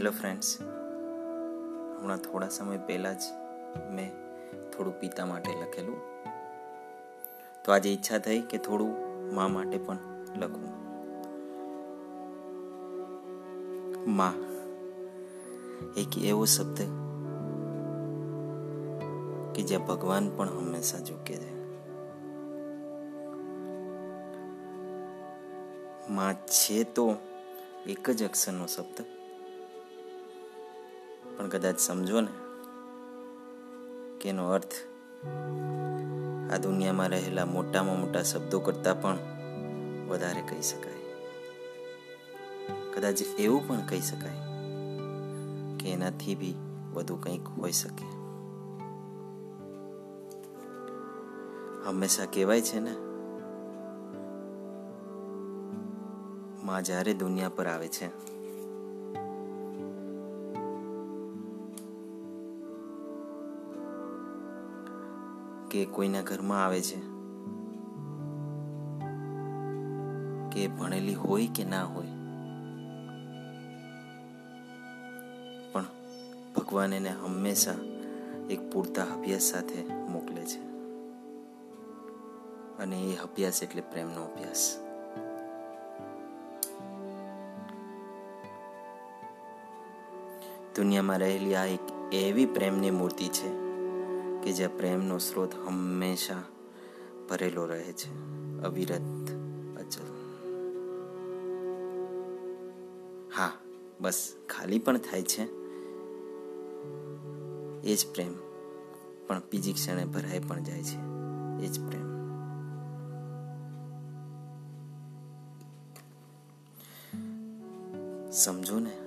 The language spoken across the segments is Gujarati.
હેલો ફ્રેન્ડ્સ હમણાં થોડા સમય પહેલાં જ મેં થોડું પિતા માટે લખેલું. તો આજે ઈચ્છા થઈ કે થોડું મા માટે પણ લખું. મા, એક એવો શબ્દ કે જ્યાં ભગવાન પણ હંમેશા ઝૂકે છે. માં છે તો એક જ અક્ષરનો શબ્દ. પણ કદાચ સમજો ને કે એનો અર્થ આ દુનિયામાં રહેલા મોટામાં મોટા શબ્દો કરતાં પણ વધારે કહી શકાય. કદાચ એવું પણ કહી શકાય કે એનાથી બી વધુ કંઈક હોઈ શકે. હંમેશા કહેવાય છે ને, માં જ્યારે દુનિયા પર આવે છે કે કોઈના ઘરમાં આવે છે? કે ભણેલી હોય કે ના હોય? પણ ભગવાન એને હંમેશા એક પૂરતા અભ્યાસ સાથે મોકલે છે. અને એ અભ્યાસ એટલે પ્રેમનો અભ્યાસ. દુનિયામાં રહેલી આ એક એવી પ્રેમની મૂર્તિ છે કે જ્યાં પ્રેમનો સ્ત્રોત હંમેશા ભરેલો રહે છે. અવિરત અચલ. હા, બસ, ખાલી પણ થાય છે. એ જ પ્રેમ. પણ બીજી ક્ષણે ભરાઈ પણ જાય છે. એ જ પ્રેમ. સમજો ને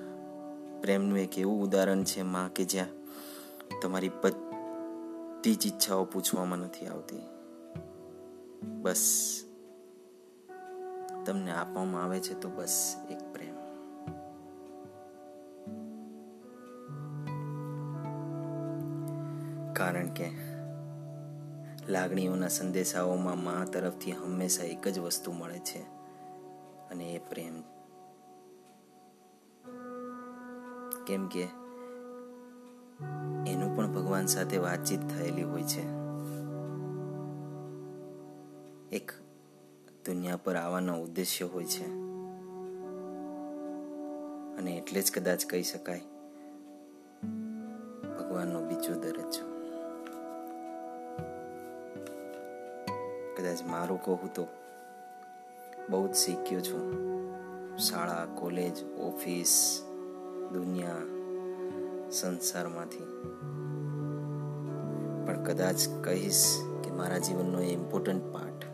પ્રેમનું એક એવું ઉદાહરણ છે, માં, કે જ્યાં તમારી બધી જ ઈચ્છાઓ પૂછવામાં નથી આવતી. બસ. તમને આપવામાં આવે છે તો બસ એક પ્રેમ. કારણ કે લાગણીઓના સંદેશાઓમાં મા તરફથી હંમેશા એક જ વસ્તુ મળે છે, અને એ પ્રેમ. કેમ કે એનું પણ ભગવાન સાથે વાતચીત થયેલી હોય છે. એક દુનિયા પર આવવાનો ઉદ્દેશ્ય હોય છે. અને એટલે જ કદાચ કહી શકાય, ભગવાનનો બીજો દરજ્જો. કદાચ મારું કહું તો બહુ જ શીખ્યો છું. શાળા, કોલેજ, ઓફિસ, દુનિયા સંસારમાંથી. પણ કદાચ કહીશ કે મારા જીવનનો એ ઇમ્પોર્ટન્ટ પાર્ટ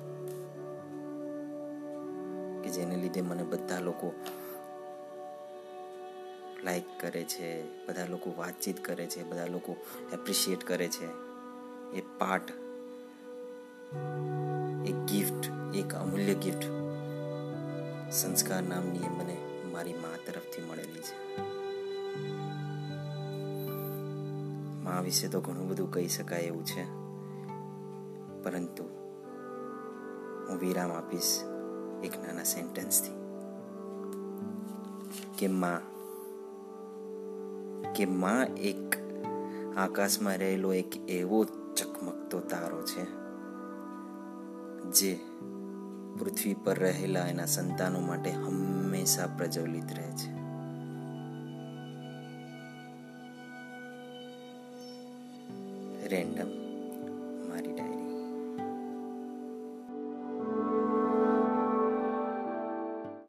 કે જેને લીધે મને બધા લોકો લાઈક કરે છે, બધા લોકો વાતચીત કરે છે, બધા લોકો એપ્રિશિએટ કરે છે. એ પાર્ટ એક ગિફ્ટ એક અમૂલ્ય ગિફ્ટ સંસ્કાર નામની એ મને મારી મા તરફથી મળેલી છે. મા વિશે તો ઘણું બધું કહી શકાય એવું છે. પરંતુ હું વિરામ આપીશ એક નાના સેન્ટેન્સથી કે માં કે માં એક આકાશમાં રહેલો એક એવો ચકમકતો તારો છે, જે પૃથ્વી પર રહેલા એના સંતાનો માટે હંમેશા પ્રજ્વલિત રહે છે. random.